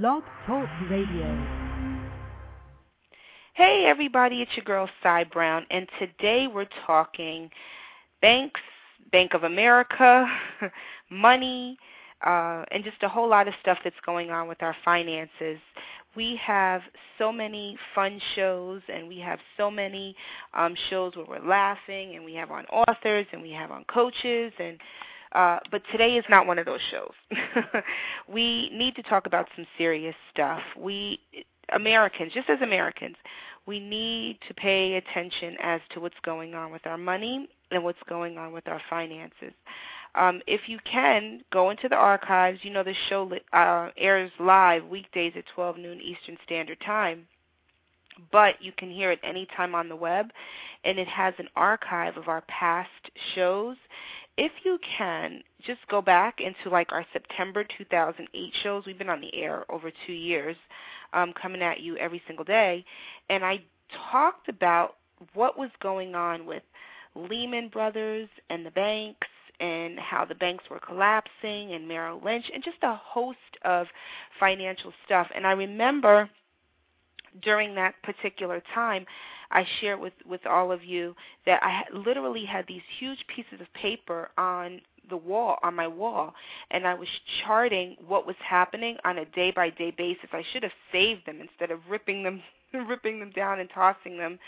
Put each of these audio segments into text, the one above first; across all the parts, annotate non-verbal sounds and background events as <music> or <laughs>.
Blog Talk Radio. Hey everybody, it's your girl Cy Brown, and today we're talking banks, Bank of America, <laughs> money, uh, and just a whole lot of stuff that's going on with our finances. We have so many fun shows, and we have so many um, shows where we're laughing, and we have on authors, and we have on coaches, and uh, but today is not one of those shows. <laughs> we need to talk about some serious stuff. We Americans, just as Americans, we need to pay attention as to what's going on with our money and what's going on with our finances. Um, if you can, go into the archives. You know the show uh, airs live weekdays at 12 noon Eastern Standard Time, but you can hear it anytime on the web, and it has an archive of our past shows if you can, just go back into like our September 2008 shows. We've been on the air over two years, um, coming at you every single day, and I talked about what was going on with Lehman Brothers and the banks and how the banks were collapsing and Merrill Lynch and just a host of financial stuff. And I remember during that particular time I share with with all of you that I literally had these huge pieces of paper on the wall on my wall and I was charting what was happening on a day by day basis. I should have saved them instead of ripping them <laughs> ripping them down and tossing them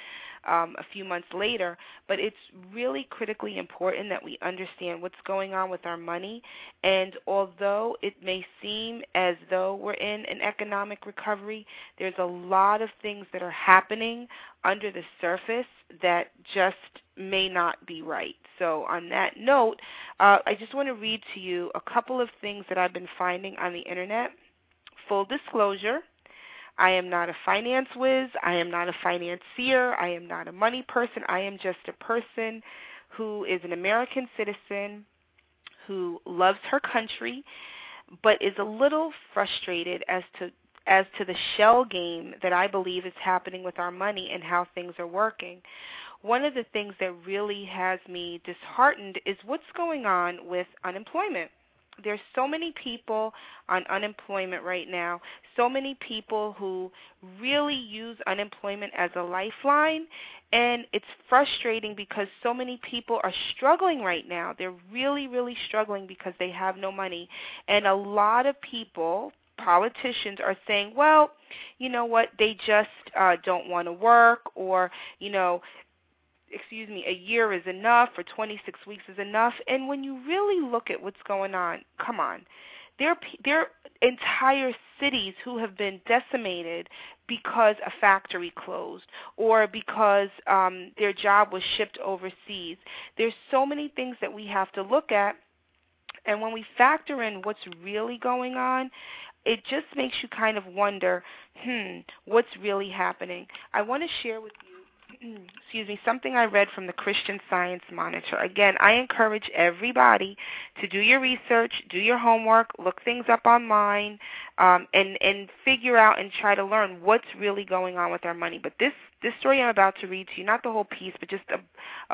um, a few months later. But it's really critically important that we understand what's going on with our money. And although it may seem as though we're in an economic recovery, there's a lot of things that are happening under the surface that just may not be right. So, on that note, uh, I just want to read to you a couple of things that I've been finding on the internet. Full disclosure, I am not a finance whiz. I am not a financier. I am not a money person. I am just a person who is an American citizen who loves her country but is a little frustrated as to as to the shell game that I believe is happening with our money and how things are working. One of the things that really has me disheartened is what's going on with unemployment there's so many people on unemployment right now, so many people who really use unemployment as a lifeline, and it's frustrating because so many people are struggling right now. They're really, really struggling because they have no money. And a lot of people, politicians, are saying, well, you know what, they just uh, don't want to work, or, you know, excuse me, a year is enough or 26 weeks is enough. And when you really look at what's going on, come on. There there are entire cities who have been decimated because a factory closed or because um their job was shipped overseas. There's so many things that we have to look at and when we factor in what's really going on, it just makes you kind of wonder, hmm, what's really happening. I want to share with you excuse me, something I read from the Christian Science Monitor. Again, I encourage everybody to do your research, do your homework, look things up online, um, and and figure out and try to learn what's really going on with our money. But this this story I'm about to read to you, not the whole piece, but just a,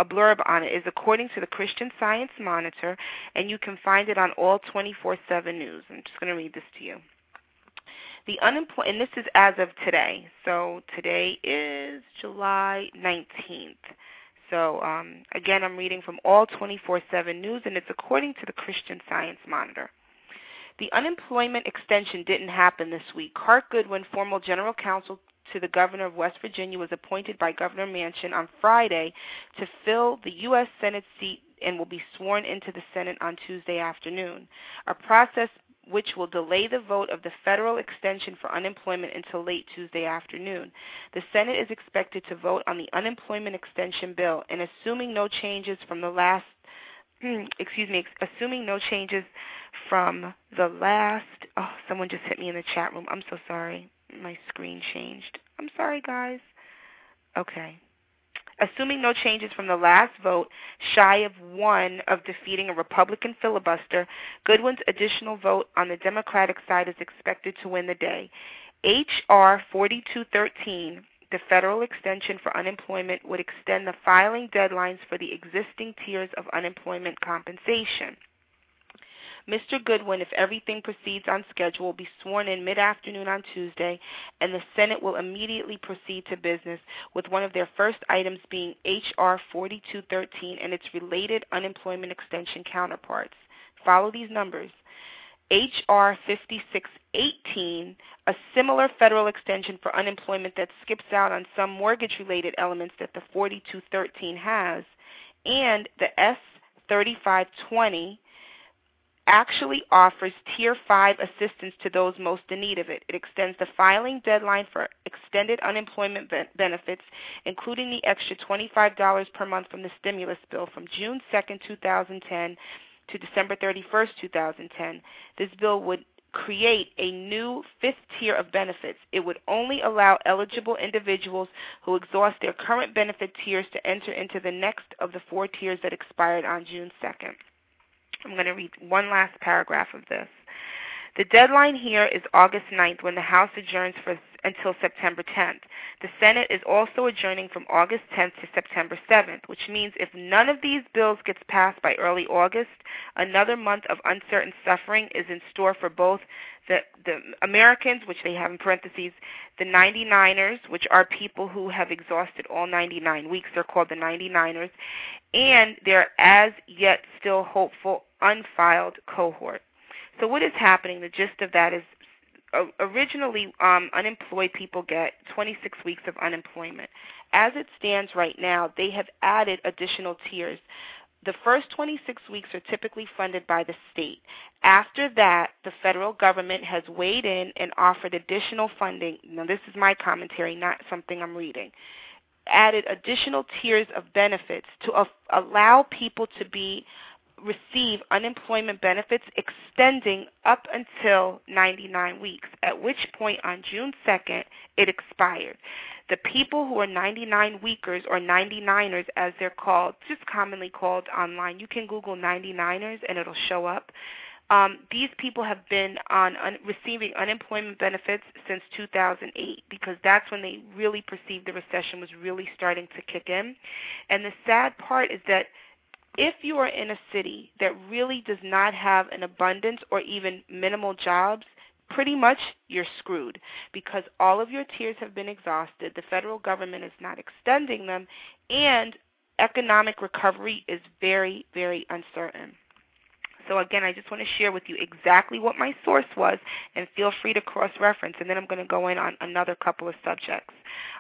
a blurb on it, is according to the Christian Science Monitor, and you can find it on all 24/7 News. I'm just going to read this to you. The unemployment, and this is as of today. So today is July 19th. So um, again, I'm reading from all 24/7 News, and it's according to the Christian Science Monitor. The unemployment extension didn't happen this week. Carte Goodwin, former general counsel to the governor of West Virginia, was appointed by Governor Manchin on Friday to fill the U.S. Senate seat and will be sworn into the Senate on Tuesday afternoon, a process which will delay the vote of the federal extension for unemployment until late Tuesday afternoon. The Senate is expected to vote on the unemployment extension bill, and assuming no changes from the last <clears throat> excuse me, assuming no changes from the last oh, someone just hit me in the chat room. I'm so sorry. My screen changed. I'm sorry, guys. Okay. Assuming no changes from the last vote, shy of one of defeating a Republican filibuster, Goodwin's additional vote on the Democratic side is expected to win the day. H.R. 4213, the federal extension for unemployment, would extend the filing deadlines for the existing tiers of unemployment compensation. Mr. Goodwin, if everything proceeds on schedule, will be sworn in mid-afternoon on Tuesday, and the Senate will immediately proceed to business with one of their first items being H.R. 4213 and its related unemployment extension counterparts. Follow these numbers. H.R. 5618, a similar federal extension for unemployment that skips out on some mortgage related elements that the 4213 has, and the S 3520 actually offers Tier 5 assistance to those most in need of it. It extends the filing deadline for extended unemployment benefits, including the extra $25 per month from the stimulus bill, from June 2, 2010 to December 31st, 2010. This bill would create a new fifth tier of benefits. It would only allow eligible individuals who exhaust their current benefit tiers to enter into the next of the four tiers that expired on June 2nd. I'm going to read one last paragraph of this. The deadline here is August 9th when the House adjourns for until September 10th. The Senate is also adjourning from August 10th to September 7th, which means if none of these bills gets passed by early August, another month of uncertain suffering is in store for both the, the Americans, which they have in parentheses, the 99ers, which are people who have exhausted all 99 weeks. They're called the 99ers, and their as yet still hopeful unfiled cohort. So what is happening? The gist of that is originally um, unemployed people get 26 weeks of unemployment. As it stands right now, they have added additional tiers. The first 26 weeks are typically funded by the state. After that, the federal government has weighed in and offered additional funding. Now, this is my commentary, not something I'm reading. Added additional tiers of benefits to allow people to be receive unemployment benefits extending up until 99 weeks, at which point on June 2nd it expired. The people who are 99 weekers or 99ers as they're called, just commonly called online, you can Google 99ers and it'll show up. Um, these people have been on un- receiving unemployment benefits since 2008 because that's when they really perceived the recession was really starting to kick in. And the sad part is that if you are in a city that really does not have an abundance or even minimal jobs, pretty much you're screwed because all of your tiers have been exhausted. The federal government is not extending them, and economic recovery is very, very uncertain. So again, I just want to share with you exactly what my source was, and feel free to cross-reference. And then I'm going to go in on another couple of subjects.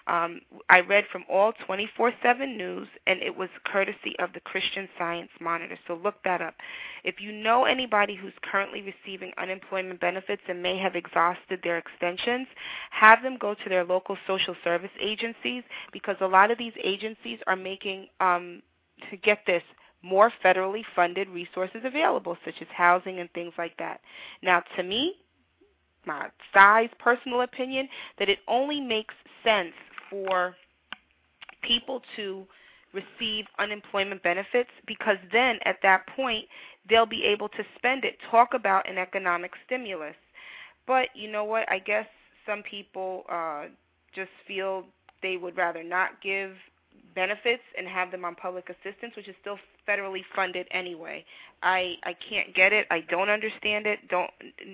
Um, I read from all 24/7 News, and it was courtesy of the Christian Science Monitor. So look that up. If you know anybody who's currently receiving unemployment benefits and may have exhausted their extensions, have them go to their local social service agencies because a lot of these agencies are making um, to get this more federally funded resources available, such as housing and things like that. Now, to me, my size personal opinion, that it only makes sense for people to receive unemployment benefits because then at that point they'll be able to spend it. Talk about an economic stimulus. But you know what? I guess some people uh, just feel they would rather not give benefits and have them on public assistance, which is still federally funded anyway. I I can't get it. I don't understand it. Don't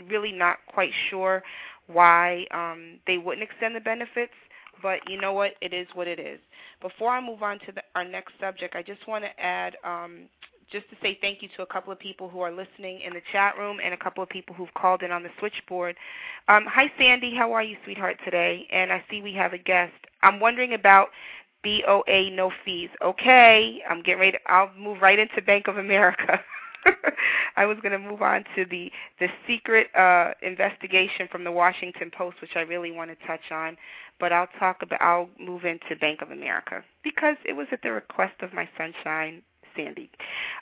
really not quite sure why um, they wouldn't extend the benefits. But you know what? It is what it is. Before I move on to the, our next subject, I just want to add um, just to say thank you to a couple of people who are listening in the chat room and a couple of people who've called in on the switchboard. Um, hi, Sandy. How are you, sweetheart, today? And I see we have a guest. I'm wondering about BOA no fees. Okay, I'm getting ready. To, I'll move right into Bank of America. <laughs> I was going to move on to the the secret uh, investigation from the Washington Post, which I really want to touch on, but I'll talk about. I'll move into Bank of America because it was at the request of my sunshine, Sandy.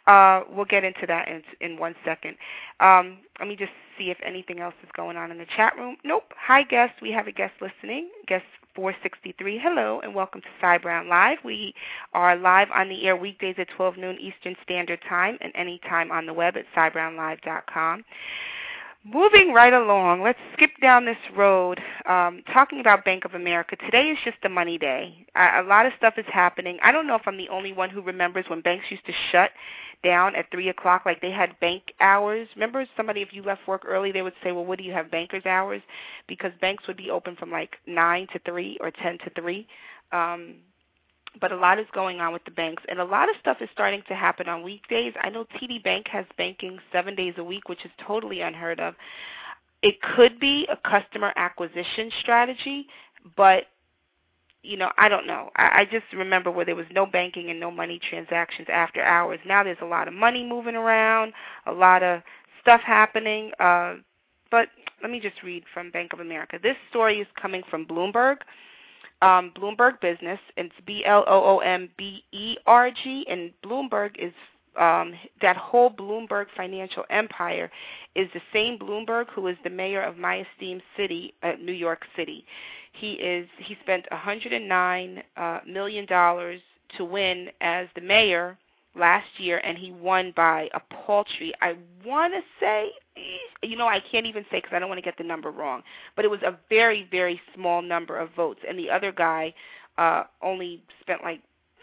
Uh, we'll get into that in in one second. Um, let me just see if anything else is going on in the chat room. Nope. Hi, guest. We have a guest listening. Guest 463. Hello and welcome to Cy Brown Live. We are live on the air weekdays at 12 noon Eastern Standard Time and anytime on the web at cybrownlive.com. Moving right along, let's skip down this road. Um, talking about Bank of America, today is just a money day. A lot of stuff is happening. I don't know if I'm the only one who remembers when banks used to shut down at 3 o'clock, like they had bank hours. Remember somebody, if you left work early, they would say, well, what do you have, banker's hours? Because banks would be open from like 9 to 3 or 10 to 3. Um, but a lot is going on with the banks, and a lot of stuff is starting to happen on weekdays. I know TD Bank has banking seven days a week, which is totally unheard of. It could be a customer acquisition strategy, but you know, I don't know. I, I just remember where there was no banking and no money transactions after hours. Now there's a lot of money moving around, a lot of stuff happening. Uh, but let me just read from Bank of America. This story is coming from Bloomberg um, Bloomberg Business. It's B L O O M B E R G, and Bloomberg is um, that whole Bloomberg financial empire is the same Bloomberg who is the mayor of my esteemed city, uh, New York City. He is he spent 109 uh, million dollars to win as the mayor last year, and he won by a paltry. I want to say, you know, I can't even say because I don't want to get the number wrong, but it was a very, very small number of votes, and the other guy uh, only spent like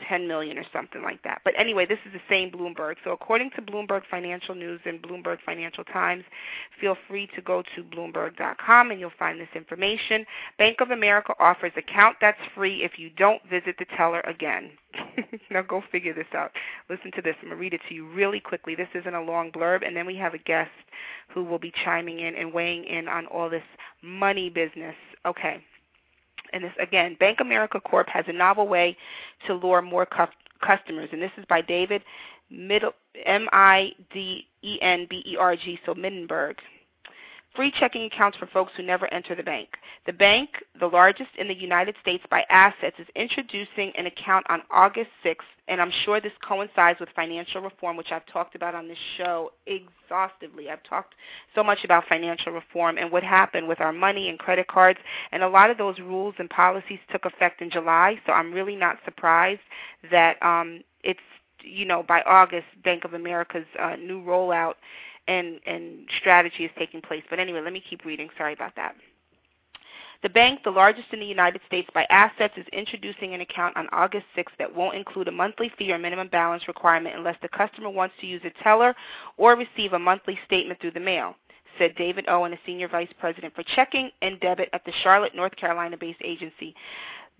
10 million or something like that. But anyway, this is the same Bloomberg. So according to Bloomberg Financial News and Bloomberg Financial Times, feel free to go to bloomberg.com and you'll find this information. Bank of America offers account that's free if you don't visit the teller again. <laughs> now go figure this out. Listen to this. I'm going to read it to you really quickly. This isn't a long blurb and then we have a guest who will be chiming in and weighing in on all this money business. Okay and this again, Bank America Corp has a novel way to lure more cu- customers, and this is by David Middle, M-I-D-E-N-B-E-R-G, so Middenberg. Free checking accounts for folks who never enter the bank. The bank, the largest in the United States by assets, is introducing an account on August 6th, and I'm sure this coincides with financial reform, which I've talked about on this show exhaustively. I've talked so much about financial reform and what happened with our money and credit cards, and a lot of those rules and policies took effect in July, so I'm really not surprised that um, it's, you know, by August, Bank of America's uh, new rollout and and strategy is taking place. But anyway, let me keep reading. Sorry about that. The bank, the largest in the United States by assets, is introducing an account on August 6th that won't include a monthly fee or minimum balance requirement unless the customer wants to use a teller or receive a monthly statement through the mail, said David Owen, a senior vice president for checking and debit at the Charlotte, North Carolina based agency.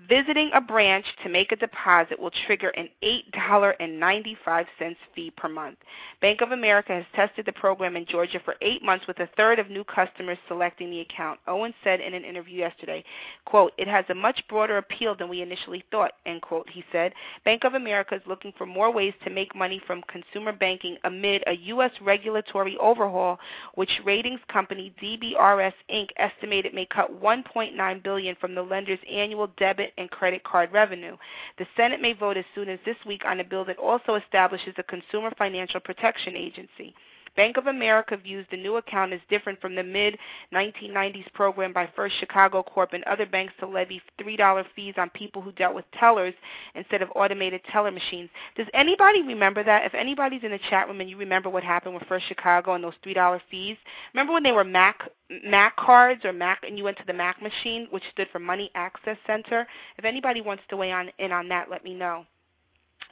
Visiting a branch to make a deposit will trigger an $8.95 fee per month. Bank of America has tested the program in Georgia for eight months with a third of new customers selecting the account. Owen said in an interview yesterday, quote, it has a much broader appeal than we initially thought, end quote, he said. Bank of America is looking for more ways to make money from consumer banking amid a U.S. regulatory overhaul, which ratings company DBRS Inc. estimated may cut 1.9 billion from the lender's annual debit and credit card revenue. The Senate may vote as soon as this week on a bill that also establishes a Consumer Financial Protection Agency. Bank of America views the new account as different from the mid 1990s program by First Chicago Corp and other banks to levy $3 fees on people who dealt with tellers instead of automated teller machines. Does anybody remember that? If anybody's in the chat room and you remember what happened with First Chicago and those $3 fees, remember when they were Mac Mac cards or Mac and you went to the Mac machine, which stood for Money Access Center? If anybody wants to weigh on in on that, let me know.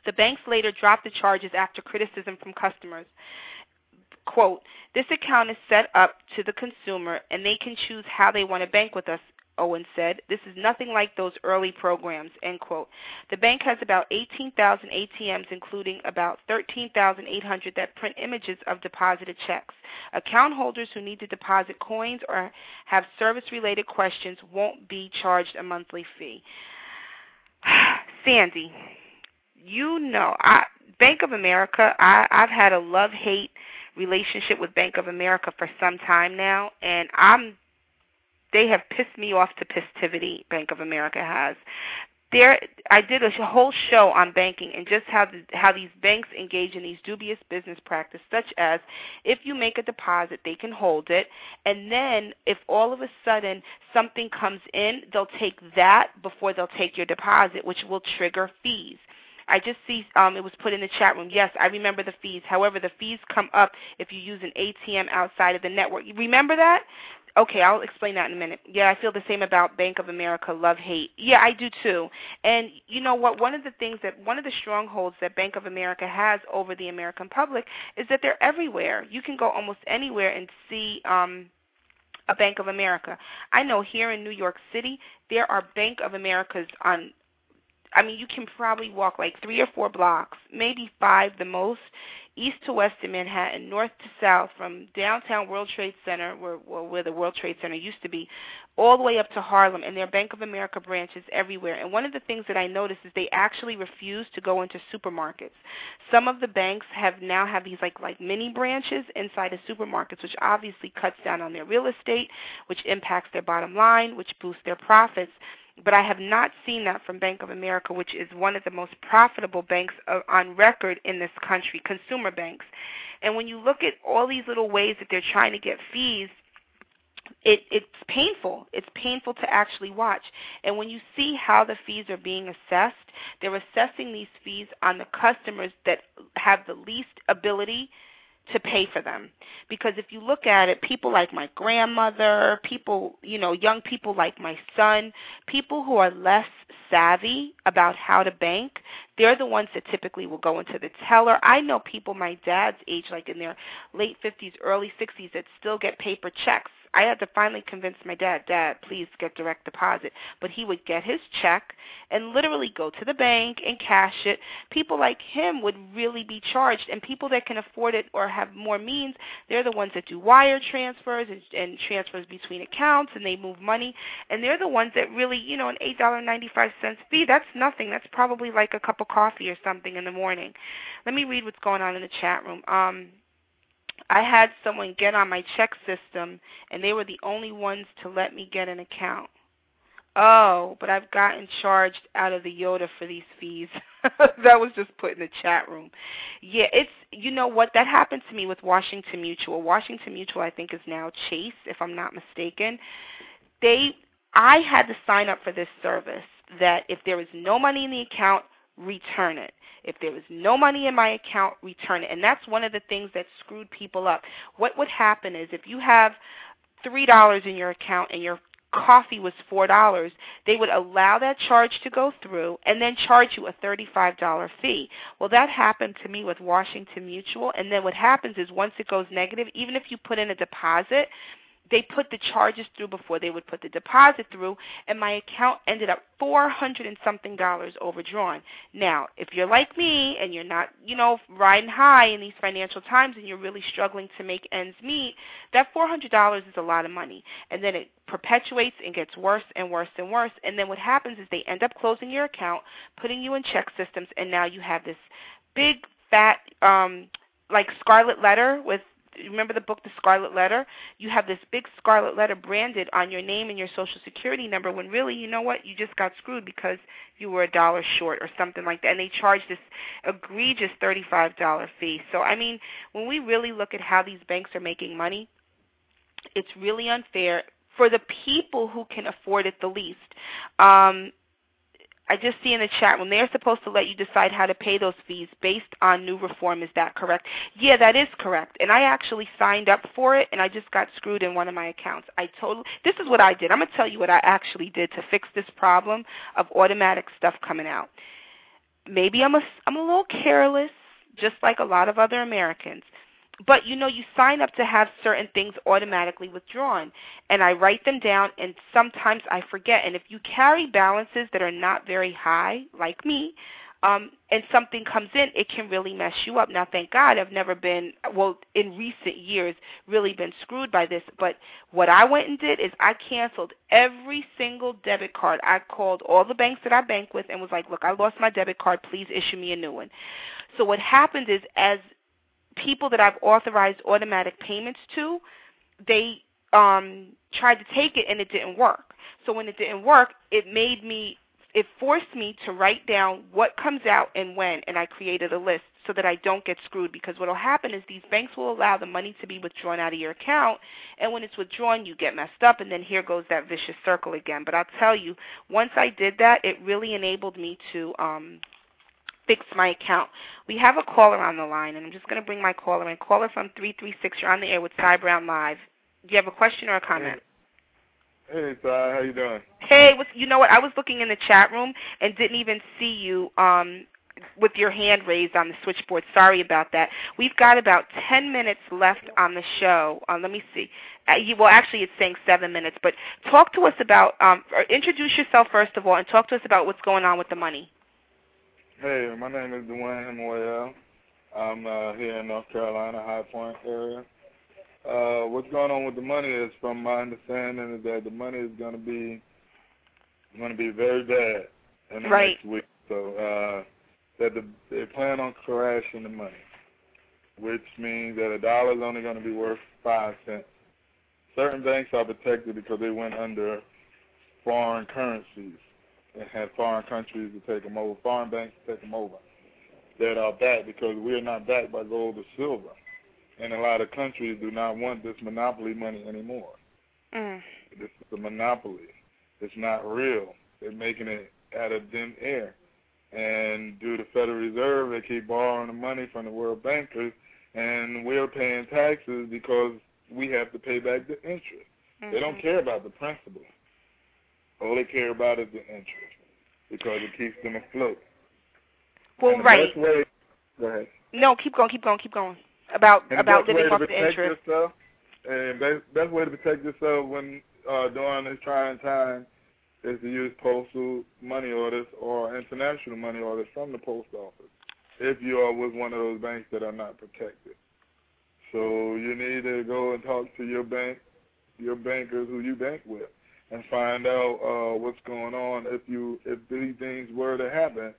The banks later dropped the charges after criticism from customers quote, this account is set up to the consumer and they can choose how they want to bank with us, Owen said. This is nothing like those early programs, end quote. The bank has about 18,000 ATMs, including about 13,800 that print images of deposited checks. Account holders who need to deposit coins or have service-related questions won't be charged a monthly fee. <sighs> Sandy, you know, I, Bank of America, I, I've had a love-hate – with Bank of America for some time now, and I'm they have pissed me off to pistivity. Bank of America has. There, I did a whole show on banking and just how the, how these banks engage in these dubious business practices, such as if you make a deposit, they can hold it, and then if all of a sudden something comes in, they'll take that before they'll take your deposit, which will trigger fees. I just see um, it was put in the chat room. Yes, I remember the fees. However, the fees come up if you use an ATM outside of the network. You remember that? Okay, I'll explain that in a minute. Yeah, I feel the same about Bank of America love hate. Yeah, I do too. And you know what? One of the things that one of the strongholds that Bank of America has over the American public is that they're everywhere. You can go almost anywhere and see um a Bank of America. I know here in New York City there are Bank of Americas on I mean, you can probably walk like three or four blocks, maybe five the most, east to west in Manhattan, north to south, from downtown World Trade Center, where where the World Trade Center used to be, all the way up to Harlem, and there are Bank of America branches everywhere. And one of the things that I noticed is they actually refuse to go into supermarkets. Some of the banks have now have these like like mini branches inside of supermarkets, which obviously cuts down on their real estate, which impacts their bottom line, which boosts their profits but I have not seen that from Bank of America, which is one of the most profitable banks on record in this country, consumer banks. And when you look at all these little ways that they're trying to get fees, it, it's painful. It's painful to actually watch. And when you see how the fees are being assessed, they're assessing these fees on the customers that have the least ability to pay for them. Because if you look at it, people like my grandmother, people, you know, young people like my son, people who are less savvy about how to bank, they're the ones that typically will go into the teller. I know people my dad's age, like in their late 50s, early 60s, that still get paper checks I had to finally convince my dad, Dad, please get direct deposit. But he would get his check and literally go to the bank and cash it. People like him would really be charged, and people that can afford it or have more means, they're the ones that do wire transfers and, and transfers between accounts, and they move money, and they're the ones that really, you know, an eight dollar ninety five cents fee. That's nothing. That's probably like a cup of coffee or something in the morning. Let me read what's going on in the chat room. Um, I had someone get on my check system, and they were the only ones to let me get an account. Oh, but I've gotten charged out of the Yoda for these fees. <laughs> that was just put in the chat room. Yeah, it's you know what that happened to me with Washington Mutual. Washington Mutual I think is now Chase if I'm not mistaken. They I had to sign up for this service that if there is no money in the account, return it. If there was no money in my account, return it. And that's one of the things that screwed people up. What would happen is if you have $3 in your account and your coffee was $4, they would allow that charge to go through and then charge you a $35 fee. Well, that happened to me with Washington Mutual. And then what happens is once it goes negative, even if you put in a deposit, they put the charges through before they would put the deposit through, and my account ended up four hundred and something dollars overdrawn. Now, if you're like me and you're not, you know, riding high in these financial times and you're really struggling to make ends meet, that four hundred dollars is a lot of money. And then it perpetuates and gets worse and worse and worse. And then what happens is they end up closing your account, putting you in check systems, and now you have this big fat um like scarlet letter with remember the book The Scarlet Letter? You have this big scarlet letter branded on your name and your social security number when really, you know what, you just got screwed because you were a dollar short or something like that. And they charge this egregious $35 fee. So, I mean, when we really look at how these banks are making money, it's really unfair for the people who can afford it the least. Um, I just see in the chat room they're supposed to let you decide how to pay those fees based on new reform. Is that correct? Yeah, that is correct. And I actually signed up for it, and I just got screwed in one of my accounts. I totally. This is what I did. I'm gonna tell you what I actually did to fix this problem of automatic stuff coming out. Maybe I'm a I'm a little careless, just like a lot of other Americans but you know you sign up to have certain things automatically withdrawn and i write them down and sometimes i forget and if you carry balances that are not very high like me um and something comes in it can really mess you up. Now thank god i've never been well in recent years really been screwed by this but what i went and did is i canceled every single debit card. I called all the banks that i bank with and was like look i lost my debit card. Please issue me a new one. So what happened is as people that I've authorized automatic payments to, they um, tried to take it and it didn't work. So when it didn't work, it made me, it forced me to write down what comes out and when, and I created a list so that I don't get screwed. Because what will happen is these banks will allow the money to be withdrawn out of your account, and when it's withdrawn, you get messed up, and then here goes that vicious circle again. But I'll tell you, once I did that, it really enabled me to um, fix my account. We have a caller on the line, and I'm just going to bring my caller in. Caller from 336, you're on the air with Cy Brown Live. Do you have a question or a comment? Hey, Cy, how you doing? Hey, what's, you know what? I was looking in the chat room and didn't even see you um, with your hand raised on the switchboard. Sorry about that. We've got about 10 minutes left on the show. Uh, let me see. Uh, you, well, actually, it's saying seven minutes. But talk to us about, um, introduce yourself first of all, and talk to us about what's going on with the money. Hey, my name is Dwayne Hemwell. I'm uh, here in North Carolina, High Point area. Uh, what's going on with the money is, from my understanding, is that the money is going to be going to be very bad in the right. next week. So uh, that the, they plan on crashing the money, which means that a dollar is only going to be worth five cents. Certain banks are protected because they went under foreign currencies and had foreign countries to take them over, foreign banks to take them over that are backed because we're not backed by gold or silver. And a lot of countries do not want this monopoly money anymore. Mm. This is a monopoly. It's not real. They're making it out of thin air. And due to Federal Reserve, they keep borrowing the money from the world bankers, and we're paying taxes because we have to pay back the interest. Mm-hmm. They don't care about the principal. All they care about is the interest because it keeps them afloat. Well, and right. Way, go ahead. No, keep going, keep going, keep going. About and about living off the interest. Yourself, and best, best way to protect yourself when uh, during this trying time is to use postal money orders or international money orders from the post office if you are with one of those banks that are not protected. So you need to go and talk to your bank, your bankers who you bank with, and find out uh, what's going on. If you if these things were to happen,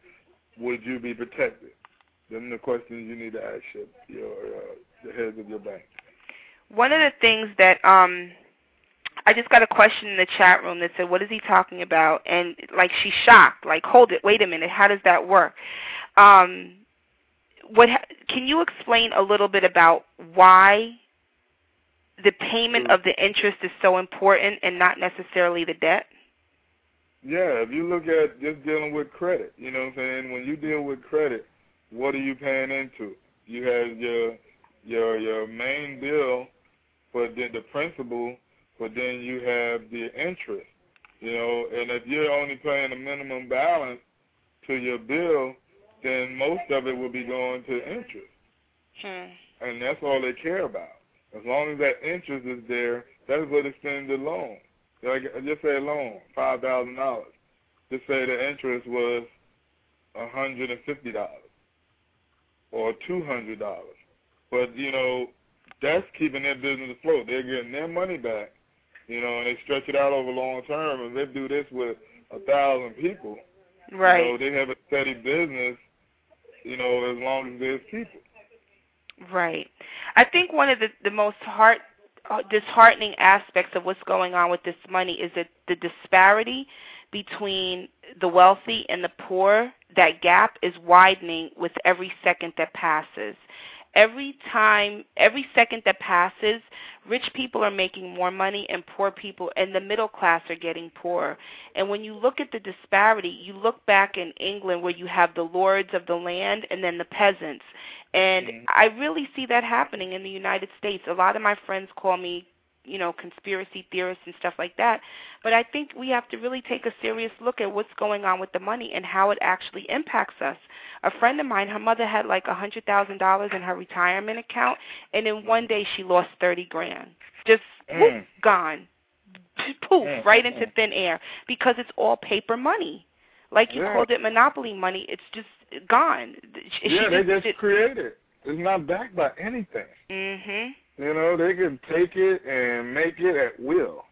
would you be protected? Are the questions you need to ask your, your uh, the heads of your bank. One of the things that um I just got a question in the chat room that said, "What is he talking about?" And like she's shocked. Like, hold it, wait a minute. How does that work? Um, what can you explain a little bit about why the payment of the interest is so important and not necessarily the debt? Yeah, if you look at just dealing with credit, you know what I'm saying? When you deal with credit, what are you paying into? You have your your your main bill for the, the principal, but then you have the interest. You know, and if you're only paying a minimum balance to your bill, then most of it will be going to interest. Hmm. And that's all they care about. As long as that interest is there, that's what extends the loan. Like just say a loan, five thousand dollars. Just say the interest was a hundred and fifty dollars or two hundred dollars. But you know, that's keeping their business afloat. They're getting their money back, you know, and they stretch it out over long term. And they do this with a thousand people. Right. You know, they have a steady business, you know, as long as there's people. Right. I think one of the the most heart uh, disheartening aspects of what's going on with this money is that the disparity between the wealthy and the poor, that gap is widening with every second that passes. Every time, every second that passes, rich people are making more money and poor people and the middle class are getting poorer. And when you look at the disparity, you look back in England where you have the lords of the land and then the peasants. And Mhm. I really see that happening in the United States. A lot of my friends call me you know, conspiracy theorists and stuff like that. But I think we have to really take a serious look at what's going on with the money and how it actually impacts us. A friend of mine, her mother had like a hundred thousand dollars in her retirement account, and in one day she lost thirty grand, just whoop, Mm. gone, poof, Mm, right into mm. thin air because it's all paper money. Like you Yeah. called it monopoly money, it's just gone. She <laughs> yeah, they just did- create it. It's not backed by anything. Mhm. You know, they can take it and make it at will.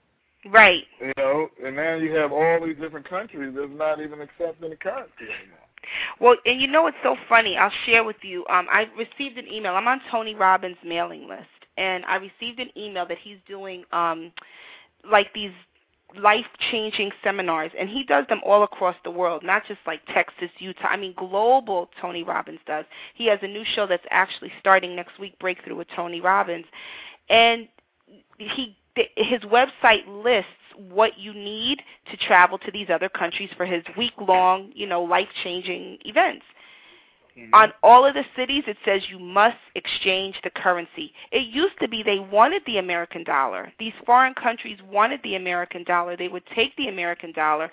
Right. You know, and now you have all these different countries that's not even accepting the currency anymore. Well, and you know what's so funny? I'll share with you. Um, I received an email. I'm on Tony Robbins' mailing list, and I received an email that he's doing um, like these life-changing seminars, and he does them all across the world, not just like Texas, Utah. I mean, global. Tony Robbins does. He has a new show that's actually starting next week, Breakthrough with Tony Robbins, and he his website lists what you need to travel to these other countries for his week long, you know, life changing events. Mm-hmm. On all of the cities, it says you must exchange the currency. It used to be they wanted the American dollar. These foreign countries wanted the American dollar. They would take the American dollar,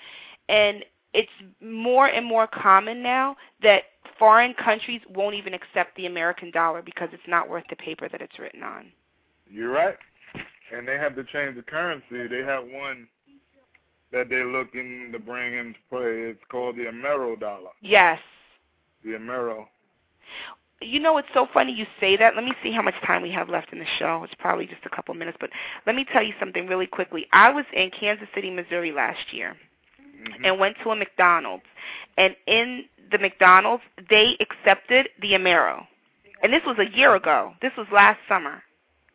and it's more and more common now that foreign countries won't even accept the American dollar because it's not worth the paper that it's written on. You're right. And they have to change the currency. They have one that they're looking to bring into play. It's called the Amero dollar. Yes. The Amero. You know, it's so funny you say that. Let me see how much time we have left in the show. It's probably just a couple minutes, but let me tell you something really quickly. I was in Kansas City, Missouri last year mm-hmm. and went to a McDonald's. And in the McDonald's, they accepted the Amero. And this was a year ago. This was last summer.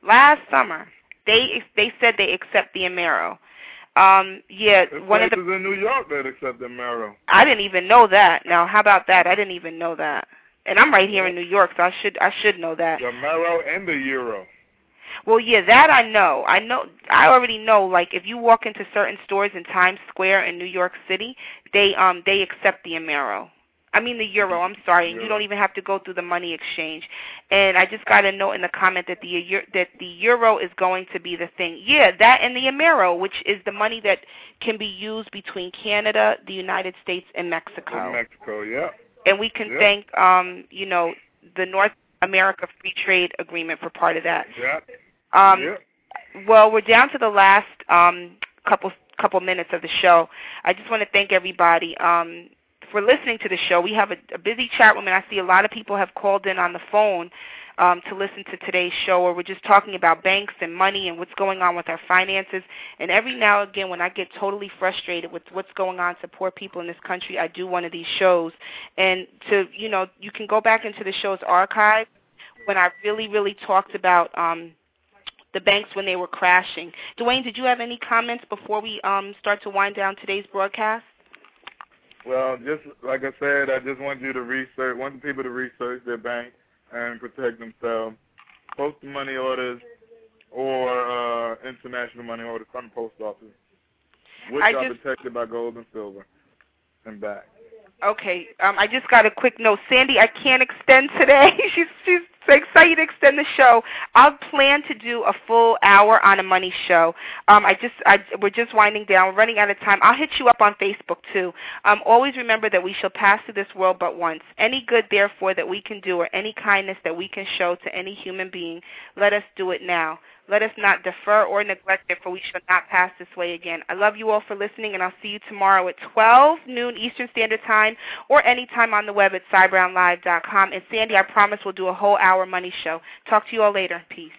Last summer, they they said they accept the Amero. Um, yeah, There's one of the in New York that accept the Amero. I didn't even know that. Now, how about that? I didn't even know that. And I'm right here in New York, so I should I should know that. The Amero and the Euro. Well, yeah, that I know. I know. I already know. Like, if you walk into certain stores in Times Square in New York City, they um they accept the Amero. I mean the euro. I'm sorry, and you don't even have to go through the money exchange. And I just got a note in the comment that the that the euro is going to be the thing. Yeah, that and the Amero, which is the money that can be used between Canada, the United States, and Mexico. And Mexico, yeah. And we can yeah. thank um, you know, the North America Free Trade Agreement for part of that. Yeah. Um, yeah. Well, we're down to the last um, couple couple minutes of the show. I just want to thank everybody um, for listening to the show. We have a, a busy chat room, and I see a lot of people have called in on the phone um, to listen to today's show, where we're just talking about banks and money and what's going on with our finances. And every now and again, when I get totally frustrated with what's going on to poor people in this country, I do one of these shows. And to you know, you can go back into the show's archive when I really, really talked about. Um, the banks when they were crashing. Dwayne, did you have any comments before we um, start to wind down today's broadcast? Well, just like I said, I just want you to research, want the people to research their bank and protect themselves. Post money orders or uh, international money orders from the post office, which I are just, protected by gold and silver and back. Okay, um, I just got a quick note. Sandy, I can't extend today. <laughs> she's she's excited to extend the show. I'll plan to do a full hour on a money show. Um, I just I, we're just winding down. We're running out of time. I'll hit you up on Facebook too. Um, always remember that we shall pass through this world but once. Any good, therefore, that we can do, or any kindness that we can show to any human being, let us do it now. Let us not defer or neglect it, for we shall not pass this way again. I love you all for listening, and I'll see you tomorrow at 12 noon Eastern Standard Time or anytime on the web at cybrownlive.com. And Sandy, I promise we'll do a whole hour money show. Talk to you all later. Peace.